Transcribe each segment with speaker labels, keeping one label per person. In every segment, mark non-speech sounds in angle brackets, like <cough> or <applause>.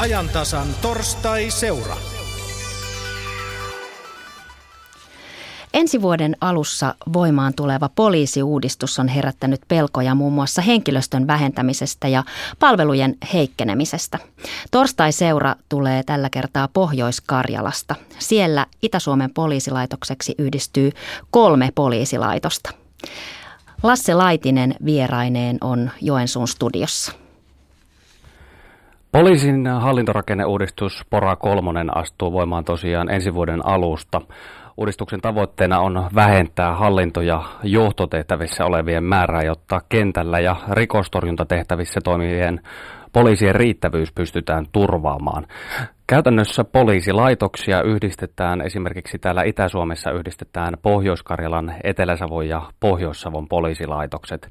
Speaker 1: ajantasan torstai-seura.
Speaker 2: Ensi vuoden alussa voimaan tuleva poliisiuudistus on herättänyt pelkoja muun muassa henkilöstön vähentämisestä ja palvelujen heikkenemisestä. Torstai-seura tulee tällä kertaa Pohjois-Karjalasta. Siellä Itä-Suomen poliisilaitokseksi yhdistyy kolme poliisilaitosta. Lasse Laitinen vieraineen on Joensuun studiossa.
Speaker 3: Poliisin hallintorakenneuudistus Pora kolmonen astuu voimaan tosiaan ensi vuoden alusta. Uudistuksen tavoitteena on vähentää hallinto- ja johtotehtävissä olevien määrää, jotta kentällä ja rikostorjuntatehtävissä toimivien poliisien riittävyys pystytään turvaamaan. Käytännössä poliisilaitoksia yhdistetään, esimerkiksi täällä Itä-Suomessa yhdistetään Pohjois-Karjalan, Etelä-Savon ja Pohjois-Savon poliisilaitokset.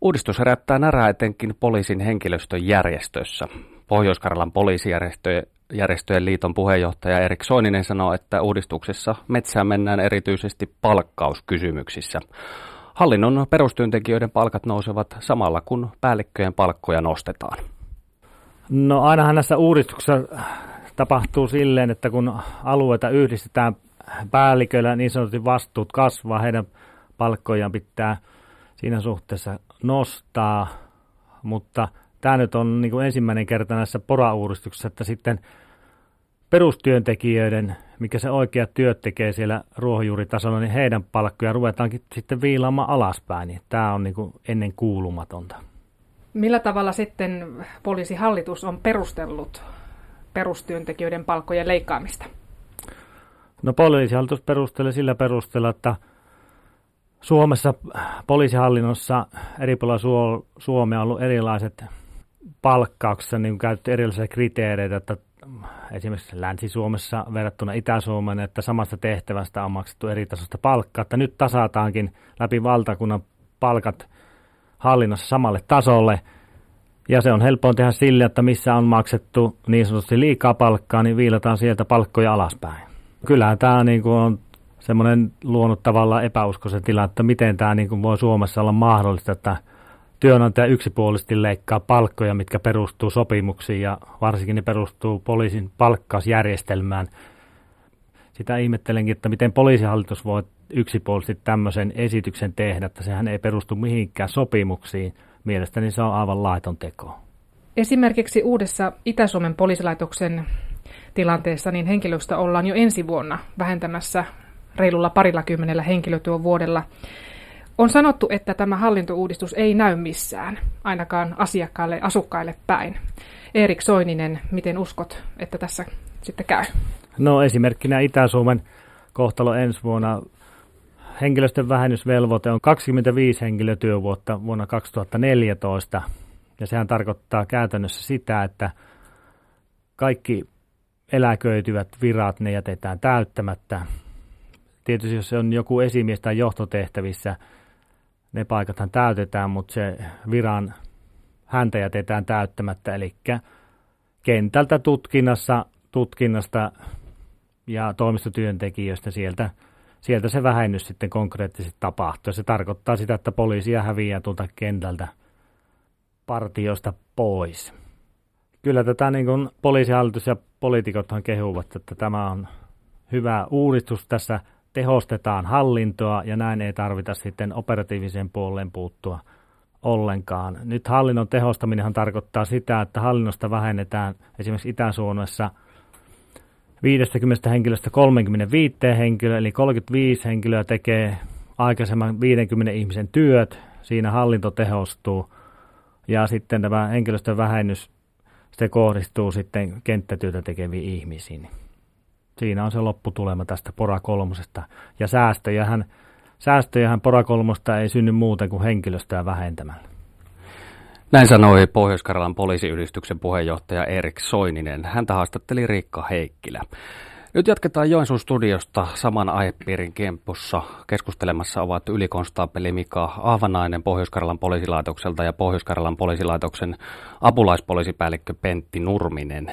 Speaker 3: Uudistus herättää närää etenkin poliisin henkilöstön järjestössä. Pohjois-Karjalan poliisijärjestöjen liiton puheenjohtaja Erik Soininen sanoo, että uudistuksessa metsään mennään erityisesti palkkauskysymyksissä. Hallinnon perustyöntekijöiden palkat nousevat samalla, kun päällikköjen palkkoja nostetaan.
Speaker 4: No ainahan näissä uudistuksissa tapahtuu silleen, että kun alueita yhdistetään päälliköillä, niin sanotusti vastuut kasvaa, heidän palkkojaan pitää siinä suhteessa nostaa, mutta tämä nyt on niin kuin ensimmäinen kerta näissä pora-uudistuksissa, että sitten perustyöntekijöiden, mikä se oikea työt tekee siellä ruohonjuuritasolla, niin heidän palkkoja ruvetaankin sitten viilaamaan alaspäin. Niin tämä on niin kuin ennen kuulumatonta.
Speaker 5: Millä tavalla sitten poliisihallitus on perustellut perustyöntekijöiden palkkojen leikkaamista?
Speaker 4: No poliisihallitus perustelee sillä perusteella, että Suomessa poliisihallinnossa eri puolilla Suomea on ollut erilaiset palkkauksessa niin käytetty erilaisia kriteereitä, että esimerkiksi Länsi-Suomessa verrattuna Itä-Suomeen, että samasta tehtävästä on maksettu eri tasosta palkkaa, että nyt tasataankin läpi valtakunnan palkat hallinnossa samalle tasolle. Ja se on helppoa tehdä sille, että missä on maksettu niin sanotusti liikaa palkkaa, niin viilataan sieltä palkkoja alaspäin. Kyllähän tämä niin kuin on semmoinen luonut tavallaan epäuskoisen tila, että miten tämä niin kuin voi Suomessa olla mahdollista, että työnantaja yksipuolisesti leikkaa palkkoja, mitkä perustuu sopimuksiin ja varsinkin ne perustuu poliisin palkkausjärjestelmään. Sitä ihmettelenkin, että miten poliisihallitus voi yksipuolisesti tämmöisen esityksen tehdä, että sehän ei perustu mihinkään sopimuksiin. Mielestäni se on aivan laiton teko.
Speaker 5: Esimerkiksi uudessa Itä-Suomen poliisilaitoksen tilanteessa niin henkilöstä ollaan jo ensi vuonna vähentämässä reilulla parilla kymmenellä henkilötyövuodella. On sanottu, että tämä hallintouudistus ei näy missään, ainakaan asiakkaille, asukkaille päin. Erik Soininen, miten uskot, että tässä sitten käy?
Speaker 4: No esimerkkinä Itä-Suomen kohtalo ensi vuonna henkilöstön vähennysvelvoite on 25 henkilötyövuotta vuonna 2014. Ja sehän tarkoittaa käytännössä sitä, että kaikki eläköityvät virat, ne jätetään täyttämättä. Tietysti jos on joku esimies tai johtotehtävissä, ne paikathan täytetään, mutta se viran häntä jätetään täyttämättä. Eli kentältä tutkinnassa, tutkinnasta ja toimistotyöntekijöistä sieltä – sieltä se vähennys sitten konkreettisesti tapahtuu. Se tarkoittaa sitä, että poliisia häviää tuolta kentältä partiosta pois. Kyllä tätä niin kuin poliisihallitus ja poliitikothan kehuvat, että tämä on hyvä uudistus. Tässä tehostetaan hallintoa ja näin ei tarvita sitten operatiiviseen puoleen puuttua ollenkaan. Nyt hallinnon tehostaminen tarkoittaa sitä, että hallinnosta vähennetään esimerkiksi Itä-Suomessa – 50 henkilöstä 35 henkilöä, eli 35 henkilöä tekee aikaisemman 50 ihmisen työt, siinä hallinto tehostuu ja sitten tämä henkilöstön vähennys se kohdistuu sitten kenttätyötä tekeviin ihmisiin. Siinä on se lopputulema tästä Pora kolmosesta. Ja säästöjähän, säästöjähän Pora kolmosta ei synny muuten kuin henkilöstöä vähentämällä.
Speaker 3: Näin sanoi Pohjois-Karjalan poliisiyhdistyksen puheenjohtaja Erik Soininen. Häntä haastatteli Riikka Heikkilä. Nyt jatketaan Joensuun studiosta saman aihepiirin kempussa. Keskustelemassa ovat ylikonstaapeli Mika Ahvanainen Pohjois-Karjalan poliisilaitokselta ja Pohjois-Karjalan poliisilaitoksen apulaispoliisipäällikkö Pentti Nurminen.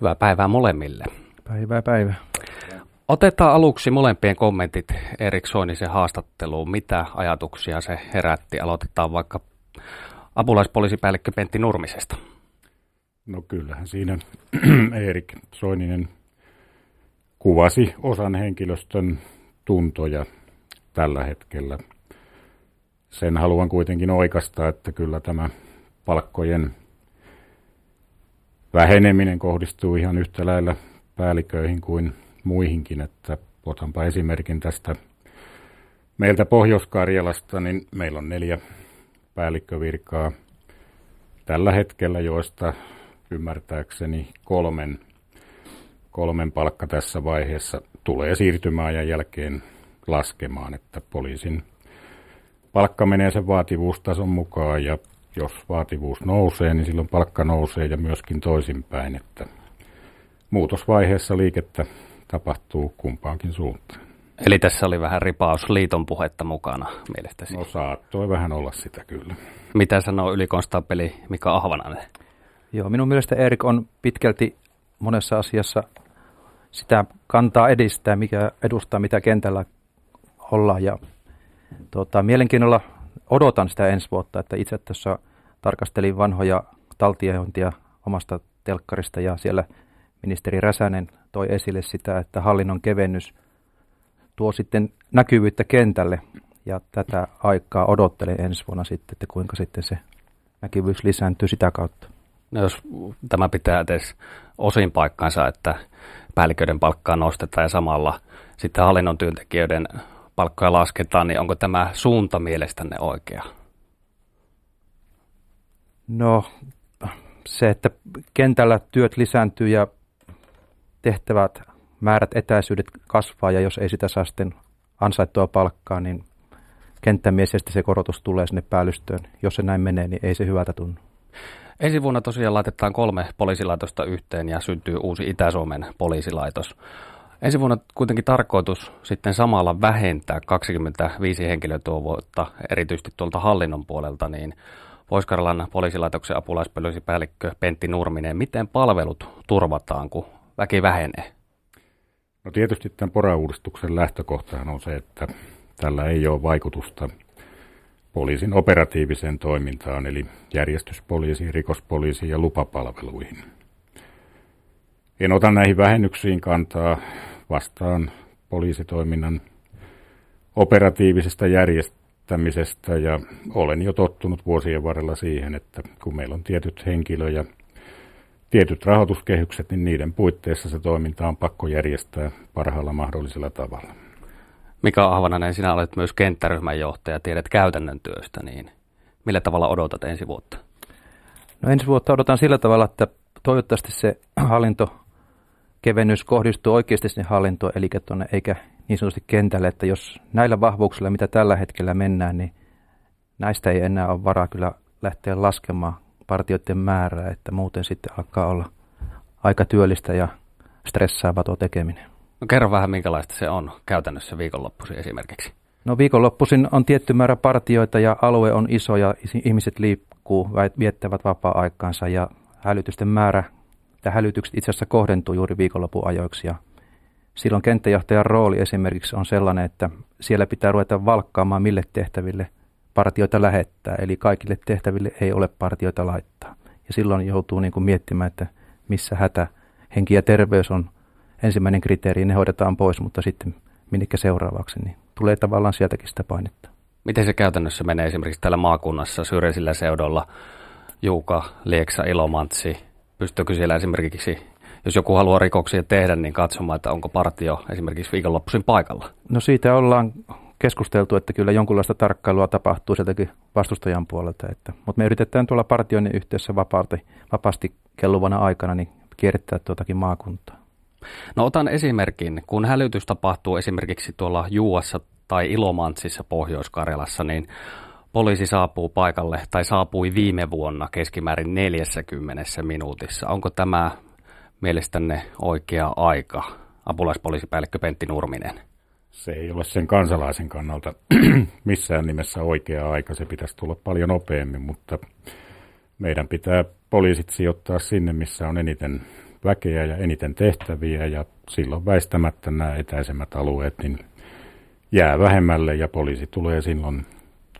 Speaker 3: Hyvää päivää molemmille.
Speaker 6: Päivää päivää.
Speaker 3: Otetaan aluksi molempien kommentit Erik Soinisen haastatteluun. Mitä ajatuksia se herätti? Aloitetaan vaikka apulaispoliisipäällikkö Pentti Nurmisesta.
Speaker 6: No kyllähän siinä <clears throat> Erik Soininen kuvasi osan henkilöstön tuntoja tällä hetkellä. Sen haluan kuitenkin oikasta, että kyllä tämä palkkojen väheneminen kohdistuu ihan yhtä lailla päälliköihin kuin muihinkin, että otanpa esimerkin tästä meiltä Pohjois-Karjalasta, niin meillä on neljä päällikkövirkaa tällä hetkellä, joista ymmärtääkseni kolmen, kolmen palkka tässä vaiheessa tulee siirtymäajan jälkeen laskemaan, että poliisin palkka menee sen vaativuustason mukaan ja jos vaativuus nousee, niin silloin palkka nousee ja myöskin toisinpäin, että muutosvaiheessa liikettä tapahtuu kumpaankin suuntaan.
Speaker 3: Eli tässä oli vähän ripaus liiton puhetta mukana mielestäsi?
Speaker 6: No saattoi vähän olla sitä kyllä.
Speaker 3: Mitä sanoo ylikonstaapeli Mika Ahvanainen?
Speaker 7: Joo, minun mielestä Erik on pitkälti monessa asiassa sitä kantaa edistää, mikä edustaa, mitä kentällä ollaan. Ja tuota, mielenkiinnolla odotan sitä ensi vuotta, että itse tässä tarkastelin vanhoja taltiointia omasta telkkarista ja siellä ministeri Räsänen toi esille sitä, että hallinnon kevennys tuo sitten näkyvyyttä kentälle ja tätä aikaa odottelen ensi vuonna sitten, että kuinka sitten se näkyvyys lisääntyy sitä kautta.
Speaker 3: No jos tämä pitää edes osin paikkansa, että päälliköiden palkkaa nostetaan ja samalla sitten hallinnon työntekijöiden palkkoja lasketaan, niin onko tämä suunta mielestänne oikea?
Speaker 7: No se, että kentällä työt lisääntyy ja tehtävät määrät etäisyydet kasvaa ja jos ei sitä saa sitten ansaittua palkkaa, niin kenttämies ja se korotus tulee sinne päällystöön. Jos se näin menee, niin ei se hyvältä tunnu.
Speaker 3: Ensi vuonna tosiaan laitetaan kolme poliisilaitosta yhteen ja syntyy uusi Itä-Suomen poliisilaitos. Ensi vuonna kuitenkin tarkoitus sitten samalla vähentää 25 henkilötyövuotta, erityisesti tuolta hallinnon puolelta, niin pohjois poliisilaitoksen apulaispoliisipäällikkö Pentti Nurminen, miten palvelut turvataan, kun väki vähenee?
Speaker 6: No tietysti tämän porauudistuksen lähtökohtahan on se, että tällä ei ole vaikutusta poliisin operatiiviseen toimintaan, eli järjestyspoliisiin, rikospoliisiin ja lupapalveluihin. En ota näihin vähennyksiin kantaa vastaan poliisitoiminnan operatiivisesta järjestämisestä ja olen jo tottunut vuosien varrella siihen, että kun meillä on tietyt henkilö- ja tietyt rahoituskehykset, niin niiden puitteissa se toiminta on pakko järjestää parhaalla mahdollisella tavalla.
Speaker 3: Mika Ahvananen, sinä olet myös kenttäryhmän johtaja, tiedät käytännön työstä, niin millä tavalla odotat ensi vuotta?
Speaker 7: No ensi vuotta odotan sillä tavalla, että toivottavasti se hallintokevennys kohdistuu oikeasti sinne hallintoon, eli tuonne eikä niin sanotusti kentälle, että jos näillä vahvuuksilla, mitä tällä hetkellä mennään, niin näistä ei enää ole varaa kyllä lähteä laskemaan partioiden määrää, että muuten sitten alkaa olla aika työllistä ja stressaava tuo tekeminen.
Speaker 3: No kerro vähän, minkälaista se on käytännössä viikonloppuisin esimerkiksi.
Speaker 7: No viikonloppuisin on tietty määrä partioita ja alue on iso ja ihmiset liikkuu, viettävät vapaa-aikaansa ja hälytysten määrä, tämä hälytykset itse asiassa kohdentuu juuri viikonlopun ajoiksi ja silloin kenttäjohtajan rooli esimerkiksi on sellainen, että siellä pitää ruveta valkkaamaan mille tehtäville partioita lähettää, eli kaikille tehtäville ei ole partioita laittaa. Ja silloin joutuu niin kuin miettimään, että missä hätä, henki ja terveys on ensimmäinen kriteeri, ne hoidetaan pois, mutta sitten minnekä seuraavaksi, niin tulee tavallaan sieltäkin sitä painetta.
Speaker 3: Miten se käytännössä menee esimerkiksi täällä maakunnassa, syrjäisillä seudolla, Juuka, Lieksa, Ilomantsi? Pystyykö siellä esimerkiksi, jos joku haluaa rikoksia tehdä, niin katsomaan, että onko partio esimerkiksi viikonloppuisin paikalla?
Speaker 7: No siitä ollaan keskusteltu, että kyllä jonkunlaista tarkkailua tapahtuu sieltäkin vastustajan puolelta. Että, mutta me yritetään tuolla partioinnin yhteydessä vapaasti, vapaasti kelluvana aikana niin kierrättää tuotakin maakuntaa.
Speaker 3: No otan esimerkin. Kun hälytys tapahtuu esimerkiksi tuolla Juuassa tai Ilomantsissa Pohjois-Karjalassa, niin poliisi saapuu paikalle tai saapui viime vuonna keskimäärin 40 minuutissa. Onko tämä mielestänne oikea aika, apulaispoliisipäällikkö Pentti Nurminen?
Speaker 6: Se ei ole sen kansalaisen kannalta <clears throat> missään nimessä oikea aika. Se pitäisi tulla paljon nopeammin, mutta meidän pitää poliisit sijoittaa sinne, missä on eniten väkeä ja eniten tehtäviä ja silloin väistämättä nämä etäisemmät alueet niin jää vähemmälle ja poliisi tulee silloin,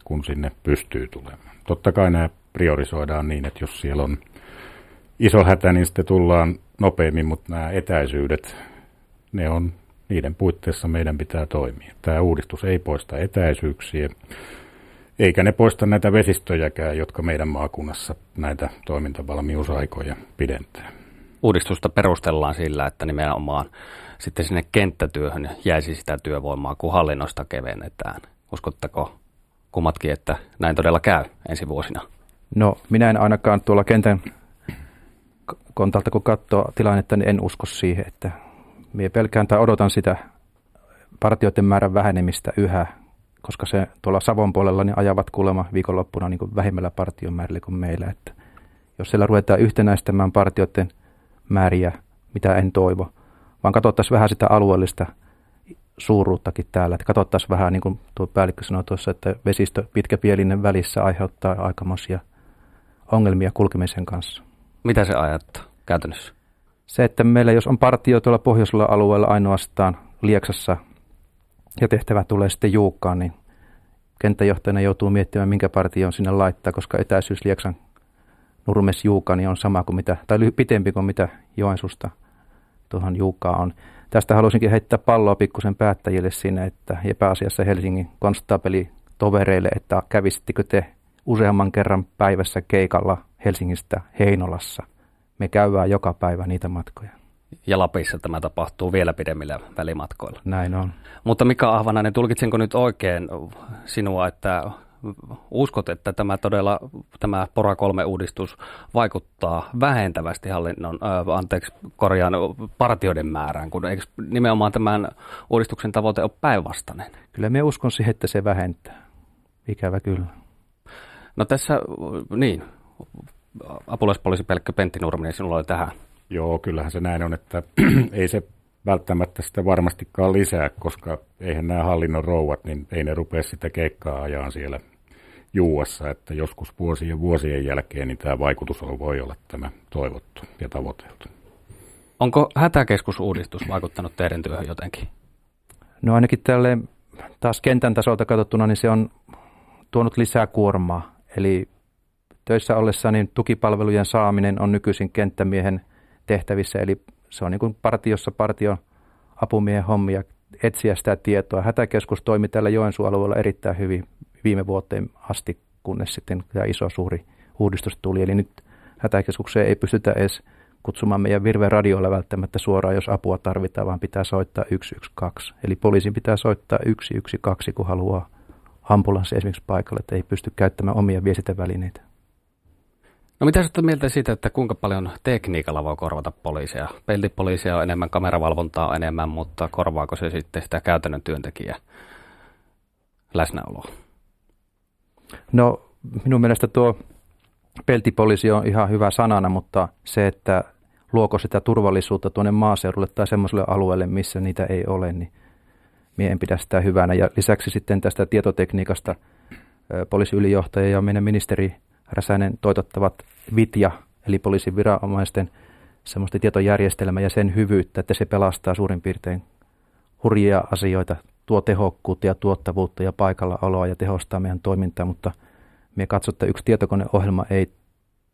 Speaker 6: kun sinne pystyy tulemaan. Totta kai nämä priorisoidaan niin, että jos siellä on iso hätä, niin sitten tullaan nopeammin, mutta nämä etäisyydet, ne on niiden puitteissa meidän pitää toimia. Tämä uudistus ei poista etäisyyksiä, eikä ne poista näitä vesistöjäkään, jotka meidän maakunnassa näitä toimintavalmiusaikoja pidentää.
Speaker 3: Uudistusta perustellaan sillä, että nimenomaan sitten sinne kenttätyöhön jäisi sitä työvoimaa, kun hallinnosta kevennetään. Uskotteko kummatkin, että näin todella käy ensi vuosina?
Speaker 7: No minä en ainakaan tuolla kentän kontalta, kun katsoo tilannetta, niin en usko siihen, että minä pelkään tai odotan sitä partioiden määrän vähenemistä yhä, koska se tuolla Savon puolella niin ajavat kuulemma viikonloppuna niin kuin vähemmällä partion määrällä kuin meillä. Että jos siellä ruvetaan yhtenäistämään partioiden määriä, mitä en toivo, vaan katsottaisiin vähän sitä alueellista suuruuttakin täällä. Että katsottaisiin vähän, niin kuin tuo päällikkö sanoi tuossa, että vesistö pitkäpielinen välissä aiheuttaa aikamoisia ongelmia kulkemisen kanssa.
Speaker 3: Mitä se ajattaa käytännössä?
Speaker 7: Se, että meillä jos on partio tuolla pohjoisella alueella ainoastaan Lieksassa ja tehtävä tulee sitten Juukkaan, niin kenttäjohtajana joutuu miettimään, minkä on sinne laittaa, koska etäisyys Lieksan Nurmes Juukka niin on sama kuin mitä, tai pitempi kuin mitä Joensusta tuohon Juukkaan on. Tästä haluaisinkin heittää palloa pikkusen päättäjille sinne, että epäasiassa Helsingin konstaapeli tovereille, että kävisittekö te useamman kerran päivässä keikalla Helsingistä Heinolassa. Me käydään joka päivä niitä matkoja.
Speaker 3: Ja Lapissa tämä tapahtuu vielä pidemmillä välimatkoilla.
Speaker 7: Näin on.
Speaker 3: Mutta Mika Ahvanainen, tulkitsenko nyt oikein sinua, että uskot, että tämä todella, tämä Pora 3-uudistus vaikuttaa vähentävästi hallinnon, äh, anteeksi, korjaan partioiden määrään, kun eikö nimenomaan tämän uudistuksen tavoite ole päinvastainen?
Speaker 7: Kyllä me uskon siihen, että se vähentää. Ikävä kyllä.
Speaker 3: No tässä, niin, apulaispoliisi Pelkkä Pentti Nurminen, sinulla oli tähän.
Speaker 6: Joo, kyllähän se näin on, että <clears throat> ei se välttämättä sitä varmastikaan lisää, koska eihän nämä hallinnon rouvat, niin ei ne rupea sitä keikkaa ajaa siellä juuassa, että joskus vuosien vuosien jälkeen niin tämä vaikutus voi olla tämä toivottu ja tavoiteltu.
Speaker 3: Onko hätäkeskusuudistus vaikuttanut teidän työhön jotenkin?
Speaker 7: No ainakin tälle taas kentän tasolta katsottuna, niin se on tuonut lisää kuormaa. Eli töissä ollessa niin tukipalvelujen saaminen on nykyisin kenttämiehen tehtävissä, eli se on niin kuin partiossa partion apumiehen hommia etsiä sitä tietoa. Hätäkeskus toimi tällä Joensuun alueella erittäin hyvin viime vuoteen asti, kunnes sitten tämä iso suuri uudistus tuli. Eli nyt hätäkeskukseen ei pystytä edes kutsumaan meidän virve radioilla välttämättä suoraan, jos apua tarvitaan, vaan pitää soittaa 112. Eli poliisin pitää soittaa 112, kun haluaa ambulanssi esimerkiksi paikalle, että ei pysty käyttämään omia viestintävälineitä.
Speaker 3: No mitä sitten mieltä siitä, että kuinka paljon tekniikalla voi korvata poliisia? Peltipoliisia on enemmän, kameravalvontaa on enemmän, mutta korvaako se sitten sitä käytännön työntekijää läsnäoloa?
Speaker 7: No minun mielestä tuo peltipoliisi on ihan hyvä sanana, mutta se, että luoko sitä turvallisuutta tuonne maaseudulle tai semmoiselle alueelle, missä niitä ei ole, niin minä en pidä sitä hyvänä. Ja lisäksi sitten tästä tietotekniikasta poliisiylijohtaja ja meidän ministeri Räsänen toitottavat VITJA, eli poliisin viranomaisten semmoista tietojärjestelmä ja sen hyvyyttä, että se pelastaa suurin piirtein hurjia asioita, tuo tehokkuutta ja tuottavuutta ja paikallaoloa ja tehostaa meidän toimintaa, mutta me katsotaan, että yksi tietokoneohjelma ei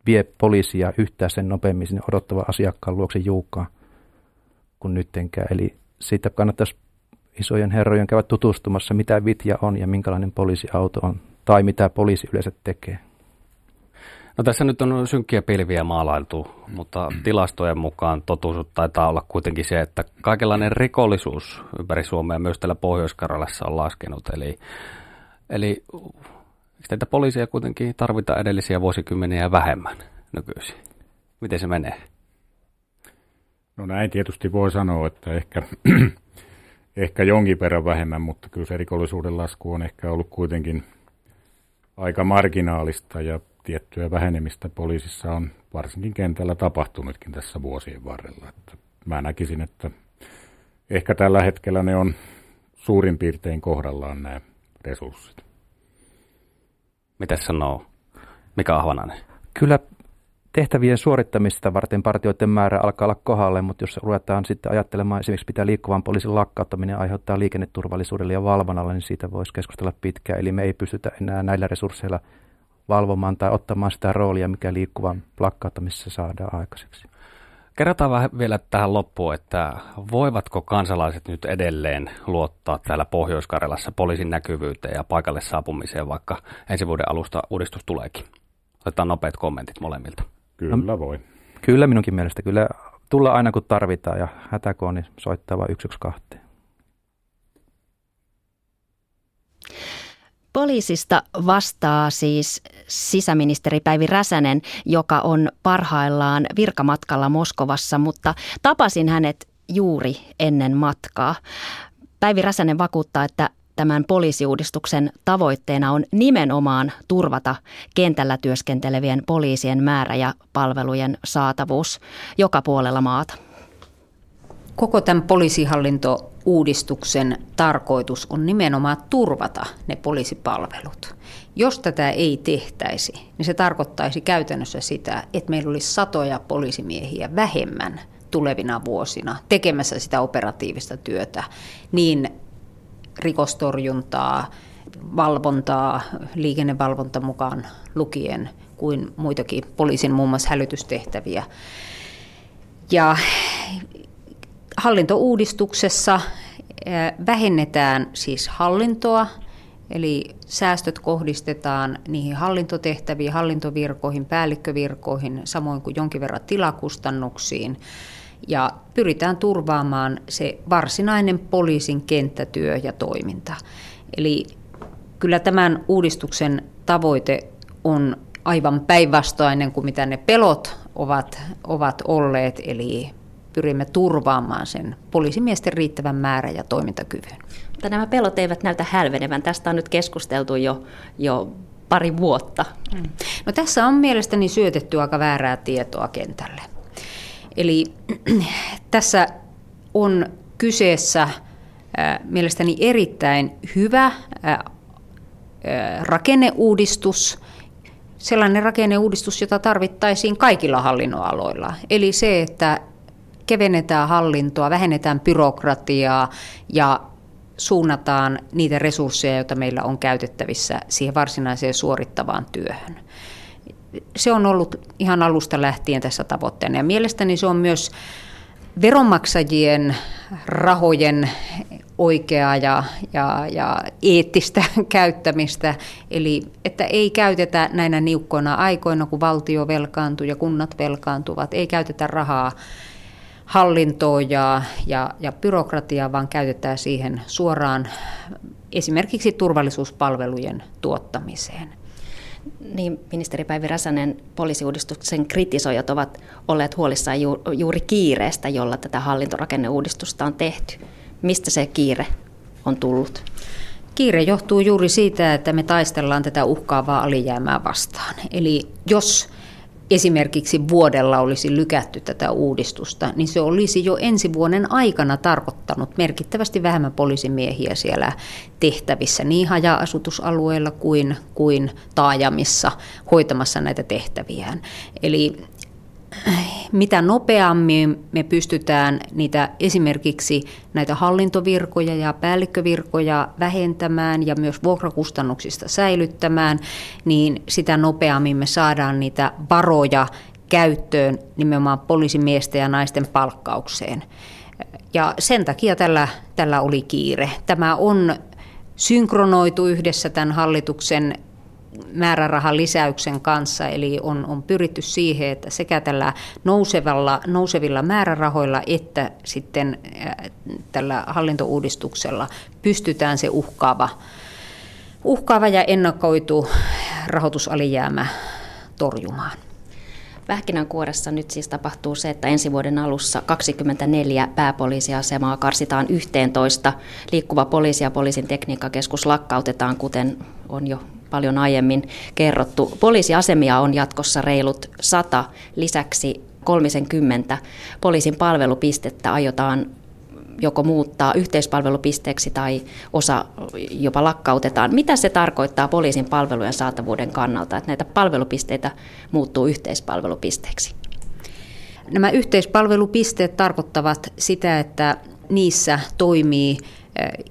Speaker 7: vie poliisia yhtään sen nopeammin sinne odottava asiakkaan luokse juukaan kuin nyttenkään. Eli siitä kannattaisi isojen herrojen käydä tutustumassa, mitä vitja on ja minkälainen poliisiauto on, tai mitä poliisi yleensä tekee.
Speaker 3: No tässä nyt on synkkiä pilviä maalailtu, mutta tilastojen mukaan totuus taitaa olla kuitenkin se, että kaikenlainen rikollisuus ympäri Suomea myös täällä pohjois on laskenut. Eli, eli teitä poliisia kuitenkin tarvitaan edellisiä vuosikymmeniä vähemmän nykyisin. Miten se menee?
Speaker 6: No näin tietysti voi sanoa, että ehkä, <clears throat> ehkä jonkin verran vähemmän, mutta kyllä se rikollisuuden lasku on ehkä ollut kuitenkin aika marginaalista ja tiettyä vähenemistä poliisissa on varsinkin kentällä tapahtunutkin tässä vuosien varrella. Että mä näkisin, että ehkä tällä hetkellä ne on suurin piirtein kohdallaan nämä resurssit.
Speaker 3: Mitä sanoo Mika Ahvanainen?
Speaker 7: Kyllä tehtävien suorittamista varten partioiden määrä alkaa olla kohdalle, mutta jos ruvetaan sitten ajattelemaan esimerkiksi pitää liikkuvan poliisin lakkauttaminen aiheuttaa liikenneturvallisuudelle ja valvonnalle, niin siitä voisi keskustella pitkään. Eli me ei pystytä enää näillä resursseilla valvomaan tai ottamaan sitä roolia, mikä liikkuvan lakkauttamisessa saadaan aikaiseksi.
Speaker 3: Kerrotaan vähän vielä tähän loppuun, että voivatko kansalaiset nyt edelleen luottaa täällä Pohjois-Karjalassa poliisin näkyvyyteen ja paikalle saapumiseen, vaikka ensi vuoden alusta uudistus tuleekin? Otetaan nopeat kommentit molemmilta.
Speaker 6: Kyllä no, voi.
Speaker 7: Kyllä minunkin mielestä. Kyllä tulla aina kun tarvitaan ja hätäkooni soittaa vain 112.
Speaker 2: Poliisista vastaa siis sisäministeri Päivi Räsänen, joka on parhaillaan virkamatkalla Moskovassa, mutta tapasin hänet juuri ennen matkaa. Päivi Räsänen vakuuttaa, että tämän poliisiuudistuksen tavoitteena on nimenomaan turvata kentällä työskentelevien poliisien määrä ja palvelujen saatavuus joka puolella maata.
Speaker 8: Koko tämän poliisihallintouudistuksen tarkoitus on nimenomaan turvata ne poliisipalvelut. Jos tätä ei tehtäisi, niin se tarkoittaisi käytännössä sitä, että meillä olisi satoja poliisimiehiä vähemmän tulevina vuosina tekemässä sitä operatiivista työtä, niin rikostorjuntaa, valvontaa, liikennevalvonta mukaan lukien kuin muitakin poliisin muun muassa hälytystehtäviä. Ja hallintouudistuksessa vähennetään siis hallintoa, eli säästöt kohdistetaan niihin hallintotehtäviin, hallintovirkoihin, päällikkövirkoihin, samoin kuin jonkin verran tilakustannuksiin. Ja pyritään turvaamaan se varsinainen poliisin kenttätyö ja toiminta. Eli kyllä tämän uudistuksen tavoite on aivan päinvastainen kuin mitä ne pelot ovat, ovat olleet, eli pyrimme turvaamaan sen poliisimiesten riittävän määrän ja toimintakyvyn.
Speaker 2: Mutta nämä pelot eivät näytä hälvenevän. Tästä on nyt keskusteltu jo, jo pari vuotta. Mm.
Speaker 8: No tässä on mielestäni syötetty aika väärää tietoa kentälle. Eli <clears throat> tässä on kyseessä mielestäni erittäin hyvä rakenneuudistus, sellainen rakenneuudistus, jota tarvittaisiin kaikilla hallinnonaloilla. Eli se, että kevennetään hallintoa, vähennetään byrokratiaa ja suunnataan niitä resursseja, joita meillä on käytettävissä siihen varsinaiseen suorittavaan työhön. Se on ollut ihan alusta lähtien tässä tavoitteena ja mielestäni se on myös veronmaksajien rahojen oikeaa ja, ja, ja eettistä <laughs> käyttämistä, eli että ei käytetä näinä niukkoina aikoina, kun valtio velkaantuu ja kunnat velkaantuvat, ei käytetä rahaa hallintoa ja, ja, ja byrokratiaa, vaan käytetään siihen suoraan esimerkiksi turvallisuuspalvelujen tuottamiseen.
Speaker 2: Niin, ministeri Päivi Räsänen, poliisiuudistuksen kritisoijat ovat olleet huolissaan ju, juuri kiireestä, jolla tätä hallintorakenneuudistusta on tehty. Mistä se kiire on tullut?
Speaker 8: Kiire johtuu juuri siitä, että me taistellaan tätä uhkaavaa alijäämää vastaan. Eli jos esimerkiksi vuodella olisi lykätty tätä uudistusta, niin se olisi jo ensi vuoden aikana tarkoittanut merkittävästi vähemmän poliisimiehiä siellä tehtävissä niin haja-asutusalueilla kuin, kuin taajamissa hoitamassa näitä tehtäviään. Eli mitä nopeammin me pystytään niitä esimerkiksi näitä hallintovirkoja ja päällikkövirkoja vähentämään ja myös vuokrakustannuksista säilyttämään, niin sitä nopeammin me saadaan niitä varoja käyttöön nimenomaan poliisimiesten ja naisten palkkaukseen. Ja sen takia tällä, tällä oli kiire. Tämä on synkronoitu yhdessä tämän hallituksen määrärahan lisäyksen kanssa, eli on, on pyritty siihen, että sekä tällä nousevalla, nousevilla määrärahoilla että sitten tällä hallintouudistuksella pystytään se uhkaava, uhkaava ja ennakoitu rahoitusalijäämä torjumaan.
Speaker 2: Pähkinänkuoressa nyt siis tapahtuu se, että ensi vuoden alussa 24 pääpoliisiasemaa karsitaan 11. Liikkuva poliisi ja poliisin tekniikkakeskus lakkautetaan, kuten on jo paljon aiemmin kerrottu. Poliisiasemia on jatkossa reilut 100, lisäksi 30 poliisin palvelupistettä aiotaan joko muuttaa yhteispalvelupisteeksi tai osa jopa lakkautetaan. Mitä se tarkoittaa poliisin palvelujen saatavuuden kannalta, että näitä palvelupisteitä muuttuu yhteispalvelupisteeksi?
Speaker 8: Nämä yhteispalvelupisteet tarkoittavat sitä, että niissä toimii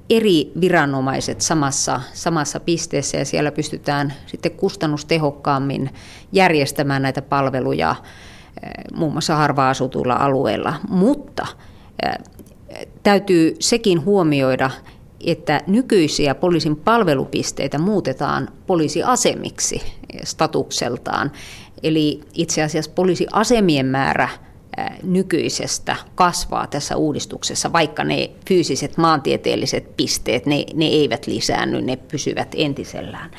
Speaker 8: eri viranomaiset samassa, samassa pisteessä ja siellä pystytään sitten kustannustehokkaammin järjestämään näitä palveluja muun muassa harva-asutuilla alueilla. Mutta täytyy sekin huomioida, että nykyisiä poliisin palvelupisteitä muutetaan poliisiasemiksi statukseltaan. Eli itse asiassa poliisiasemien määrä nykyisestä kasvaa tässä uudistuksessa, vaikka ne fyysiset maantieteelliset pisteet, ne, ne eivät lisäänny, ne pysyvät entisellään.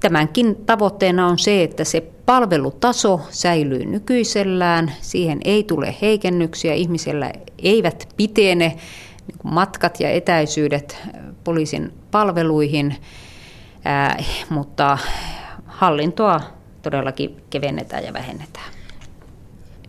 Speaker 8: Tämänkin tavoitteena on se, että se palvelutaso säilyy nykyisellään, siihen ei tule heikennyksiä, ihmisellä eivät pitene niin matkat ja etäisyydet poliisin palveluihin, mutta hallintoa todellakin kevennetään ja vähennetään.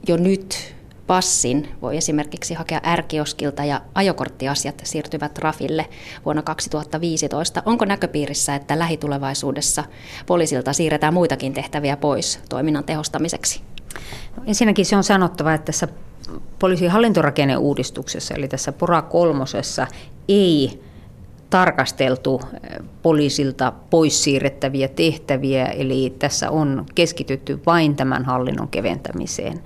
Speaker 2: Jo nyt passin voi esimerkiksi hakea ärkioskilta ja ajokorttiasiat siirtyvät Rafille vuonna 2015. Onko näköpiirissä, että lähitulevaisuudessa poliisilta siirretään muitakin tehtäviä pois toiminnan tehostamiseksi?
Speaker 8: No, ensinnäkin se on sanottava, että tässä poliisin hallintorakenneuudistuksessa, eli tässä Pora kolmosessa, ei tarkasteltu eh, poliisilta pois siirrettäviä tehtäviä, eli tässä on keskitytty vain tämän hallinnon keventämiseen.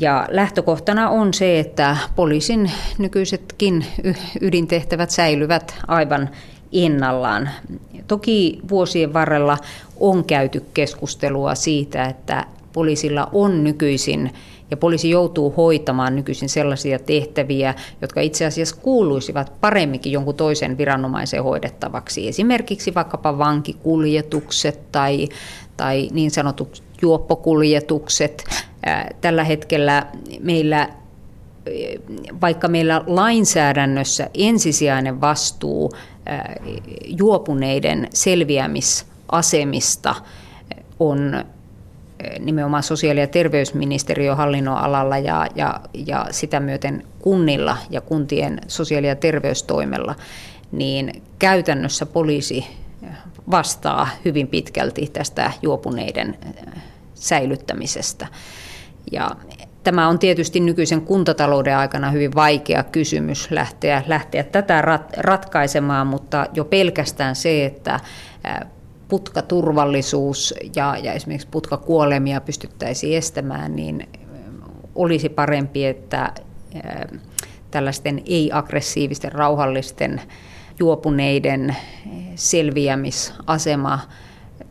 Speaker 8: Ja lähtökohtana on se, että poliisin nykyisetkin ydintehtävät säilyvät aivan ennallaan. Toki vuosien varrella on käyty keskustelua siitä, että poliisilla on nykyisin ja poliisi joutuu hoitamaan nykyisin sellaisia tehtäviä, jotka itse asiassa kuuluisivat paremminkin jonkun toisen viranomaisen hoidettavaksi. Esimerkiksi vaikkapa vankikuljetukset tai, tai niin sanotut juoppokuljetukset. Tällä hetkellä meillä vaikka meillä lainsäädännössä ensisijainen vastuu juopuneiden selviämisasemista on nimenomaan sosiaali- ja terveysministeriön hallinnon alalla ja, ja, ja sitä myöten kunnilla ja kuntien sosiaali- ja terveystoimella, niin käytännössä poliisi vastaa hyvin pitkälti tästä juopuneiden säilyttämisestä. Ja tämä on tietysti nykyisen kuntatalouden aikana hyvin vaikea kysymys lähteä, lähteä tätä rat, ratkaisemaan, mutta jo pelkästään se, että putkaturvallisuus ja, ja esimerkiksi putkakuolemia pystyttäisiin estämään, niin olisi parempi, että tällaisten ei-aggressiivisten, rauhallisten, juopuneiden selviämisasema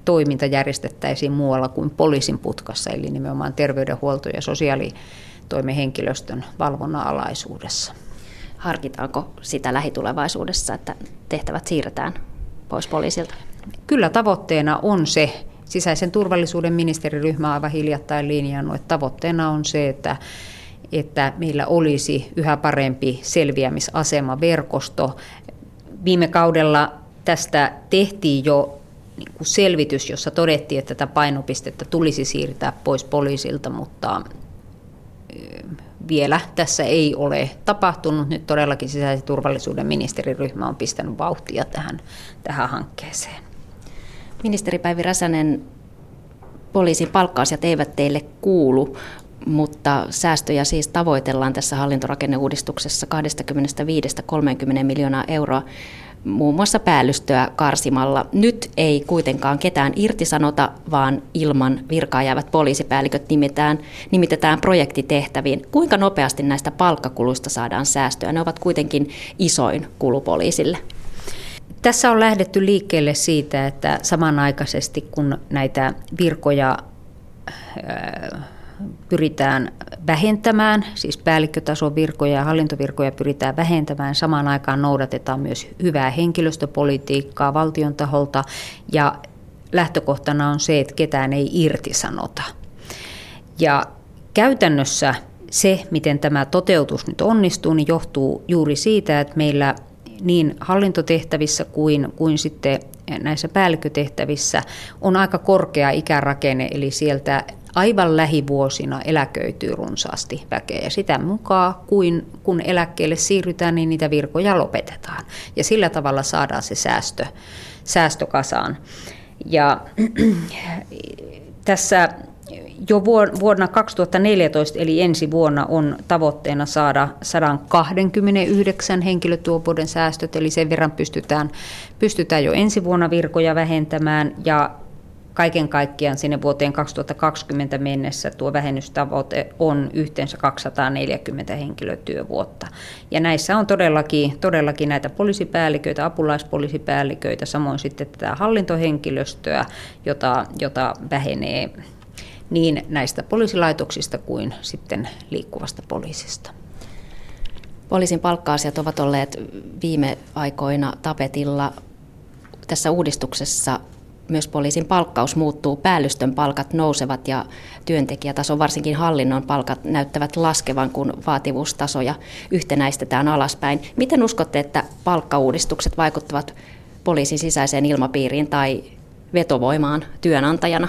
Speaker 8: toiminta järjestettäisiin muualla kuin poliisin putkassa, eli nimenomaan terveydenhuolto- ja sosiaalitoimen henkilöstön valvonnan alaisuudessa.
Speaker 2: Harkitaanko sitä lähitulevaisuudessa, että tehtävät siirretään pois poliisilta?
Speaker 8: Kyllä tavoitteena on se, sisäisen turvallisuuden ministeriryhmä aivan hiljattain linjannut, että tavoitteena on se, että, että meillä olisi yhä parempi selviämisasema verkosto. Viime kaudella tästä tehtiin jo niin selvitys, jossa todettiin, että tätä painopistettä tulisi siirtää pois poliisilta, mutta vielä tässä ei ole tapahtunut. Nyt todellakin sisäisen turvallisuuden ministeriryhmä on pistänyt vauhtia tähän, tähän hankkeeseen.
Speaker 2: Ministeri Päivi Räsänen, poliisin palkkaasiat eivät teille kuulu, mutta säästöjä siis tavoitellaan tässä hallintorakenneuudistuksessa 25-30 miljoonaa euroa muun muassa päällystöä karsimalla. Nyt ei kuitenkaan ketään irtisanota, vaan ilman virkaa jäävät poliisipäälliköt nimetään, nimitetään projektitehtäviin. Kuinka nopeasti näistä palkkakuluista saadaan säästöä? Ne ovat kuitenkin isoin kulu poliisille.
Speaker 8: Tässä on lähdetty liikkeelle siitä, että samanaikaisesti kun näitä virkoja pyritään vähentämään, siis päällikkötason virkoja ja hallintovirkoja pyritään vähentämään. Samaan aikaan noudatetaan myös hyvää henkilöstöpolitiikkaa valtion taholta ja lähtökohtana on se, että ketään ei irtisanota. Ja käytännössä se, miten tämä toteutus nyt onnistuu, niin johtuu juuri siitä, että meillä niin hallintotehtävissä kuin, kuin sitten näissä päällikkötehtävissä on aika korkea ikärakenne, eli sieltä aivan lähivuosina eläköityy runsaasti väkeä. Ja sitä mukaan, kuin, kun eläkkeelle siirrytään, niin niitä virkoja lopetetaan. Ja sillä tavalla saadaan se säästö, säästö kasaan. Ja <clears throat> tässä jo vuonna 2014 eli ensi vuonna on tavoitteena saada 129 henkilötyövuoden säästöt, eli sen verran pystytään, pystytään jo ensi vuonna virkoja vähentämään ja kaiken kaikkiaan sinne vuoteen 2020 mennessä tuo vähennystavoite on yhteensä 240 henkilötyövuotta. Ja näissä on todellakin, todellakin näitä poliisipäälliköitä, apulaispoliisipäälliköitä, samoin sitten tätä hallintohenkilöstöä, jota, jota vähenee niin näistä poliisilaitoksista kuin sitten liikkuvasta poliisista.
Speaker 2: Poliisin palkka-asiat ovat olleet viime aikoina tapetilla. Tässä uudistuksessa myös poliisin palkkaus muuttuu, päällystön palkat nousevat ja työntekijätaso, varsinkin hallinnon palkat näyttävät laskevan, kun vaativuustasoja yhtenäistetään alaspäin. Miten uskotte, että palkkauudistukset vaikuttavat poliisin sisäiseen ilmapiiriin tai vetovoimaan työnantajana?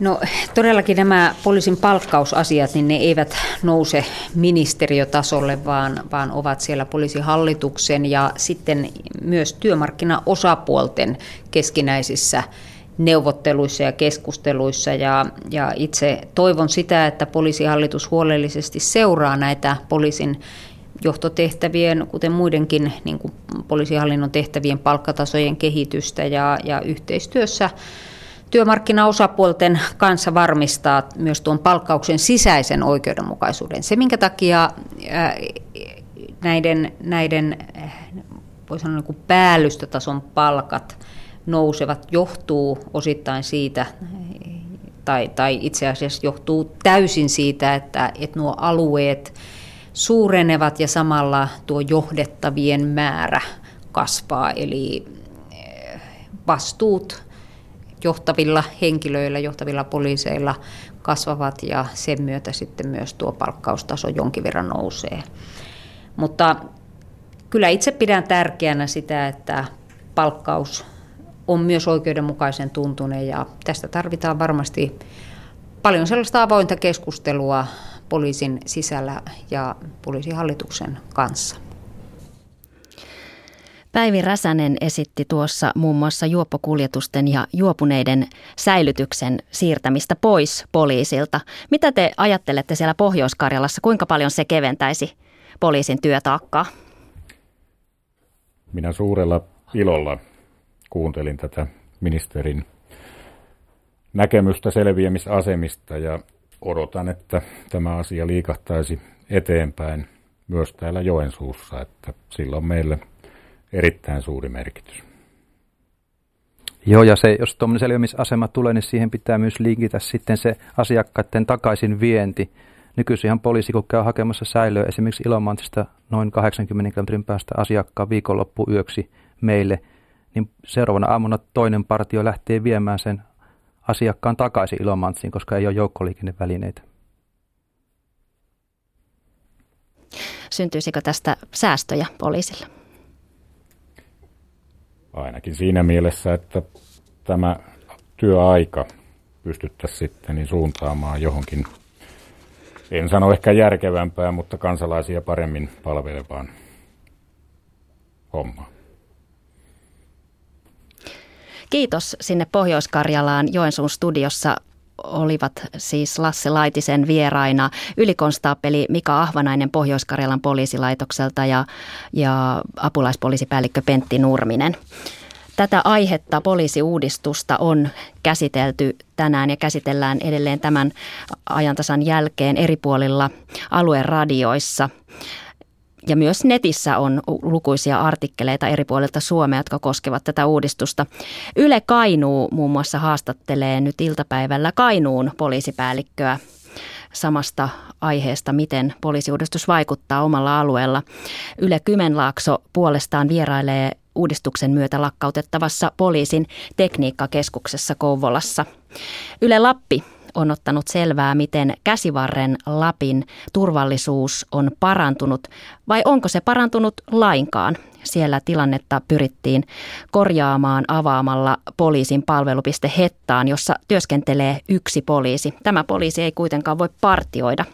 Speaker 8: No todellakin nämä poliisin palkkausasiat, niin ne eivät nouse ministeriötasolle, vaan, vaan ovat siellä poliisihallituksen ja sitten myös työmarkkinaosapuolten keskinäisissä neuvotteluissa ja keskusteluissa. Ja, ja itse toivon sitä, että poliisihallitus huolellisesti seuraa näitä poliisin johtotehtävien, kuten muidenkin niin kuin poliisihallinnon tehtävien palkkatasojen kehitystä ja, ja yhteistyössä työmarkkinaosapuolten kanssa varmistaa myös tuon palkkauksen sisäisen oikeudenmukaisuuden. Se, minkä takia näiden, näiden voi sanoa niin päällystötason palkat nousevat, johtuu osittain siitä, tai, tai itse asiassa johtuu täysin siitä, että, että nuo alueet suurenevat ja samalla tuo johdettavien määrä kasvaa, eli vastuut johtavilla henkilöillä, johtavilla poliiseilla kasvavat ja sen myötä sitten myös tuo palkkaustaso jonkin verran nousee. Mutta kyllä itse pidän tärkeänä sitä, että palkkaus on myös oikeudenmukaisen tuntunen ja tästä tarvitaan varmasti paljon sellaista avointa keskustelua poliisin sisällä ja poliisihallituksen kanssa.
Speaker 2: Päivi Räsänen esitti tuossa muun muassa juoppokuljetusten ja juopuneiden säilytyksen siirtämistä pois poliisilta. Mitä te ajattelette siellä Pohjois-Karjalassa, kuinka paljon se keventäisi poliisin työtaakkaa?
Speaker 6: Minä suurella ilolla kuuntelin tätä ministerin näkemystä selviämisasemista ja odotan, että tämä asia liikahtaisi eteenpäin myös täällä Joensuussa, että silloin meille – erittäin suuri merkitys.
Speaker 7: Joo, ja se, jos tuommoinen selviämisasema tulee, niin siihen pitää myös linkitä sitten se asiakkaiden takaisin vienti. Nykyisin poliisi, kun käy hakemassa säilöä esimerkiksi Ilomantsista noin 80 kilometrin päästä asiakkaan yöksi meille, niin seuraavana aamuna toinen partio lähtee viemään sen asiakkaan takaisin Ilomantsiin, koska ei ole joukkoliikennevälineitä.
Speaker 2: Syntyisikö tästä säästöjä poliisille?
Speaker 6: Ainakin siinä mielessä, että tämä työaika pystyttäisiin sitten niin suuntaamaan johonkin, en sano ehkä järkevämpää, mutta kansalaisia paremmin palvelevaan hommaan.
Speaker 2: Kiitos sinne Pohjois-Karjalaan Joensuun studiossa olivat siis Lasse Laitisen vieraina ylikonstaapeli Mika Ahvanainen Pohjois-Karjalan poliisilaitokselta ja, ja apulaispoliisipäällikkö Pentti Nurminen. Tätä aihetta, poliisiuudistusta, on käsitelty tänään ja käsitellään edelleen tämän ajantasan jälkeen eri puolilla alueen radioissa. Ja myös netissä on lukuisia artikkeleita eri puolilta Suomea, jotka koskevat tätä uudistusta. Yle Kainuu muun muassa haastattelee nyt iltapäivällä Kainuun poliisipäällikköä samasta aiheesta, miten poliisiuudistus vaikuttaa omalla alueella. Yle Kymenlaakso puolestaan vierailee uudistuksen myötä lakkautettavassa poliisin tekniikkakeskuksessa Kouvolassa. Yle Lappi on ottanut selvää, miten käsivarren Lapin turvallisuus on parantunut vai onko se parantunut lainkaan. Siellä tilannetta pyrittiin korjaamaan avaamalla poliisin palvelupiste Hettaan, jossa työskentelee yksi poliisi. Tämä poliisi ei kuitenkaan voi partioida,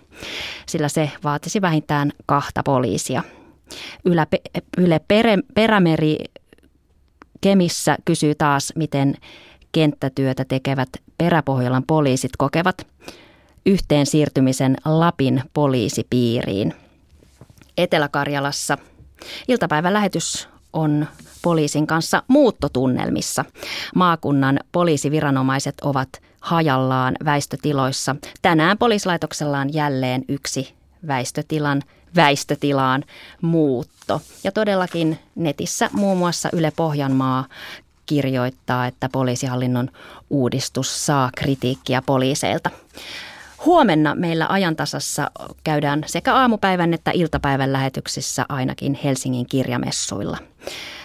Speaker 2: sillä se vaatisi vähintään kahta poliisia. Yle, Yle Perämeri Kemissä kysyy taas, miten kenttätyötä tekevät Peräpohjolan poliisit kokevat yhteen siirtymisen Lapin poliisipiiriin. Etelä-Karjalassa iltapäivän lähetys on poliisin kanssa muuttotunnelmissa. Maakunnan poliisiviranomaiset ovat hajallaan väistötiloissa. Tänään poliislaitoksella on jälleen yksi väistötilan väistötilaan muutto. Ja todellakin netissä muun muassa Yle Pohjanmaa kirjoittaa, että poliisihallinnon uudistus saa kritiikkiä poliiseilta. Huomenna meillä ajantasassa käydään sekä aamupäivän että iltapäivän lähetyksissä ainakin Helsingin kirjamessuilla.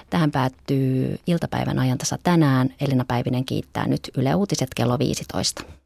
Speaker 2: Tähän päättyy iltapäivän ajantasa tänään. Elina Päivinen kiittää nyt Yle Uutiset kello 15.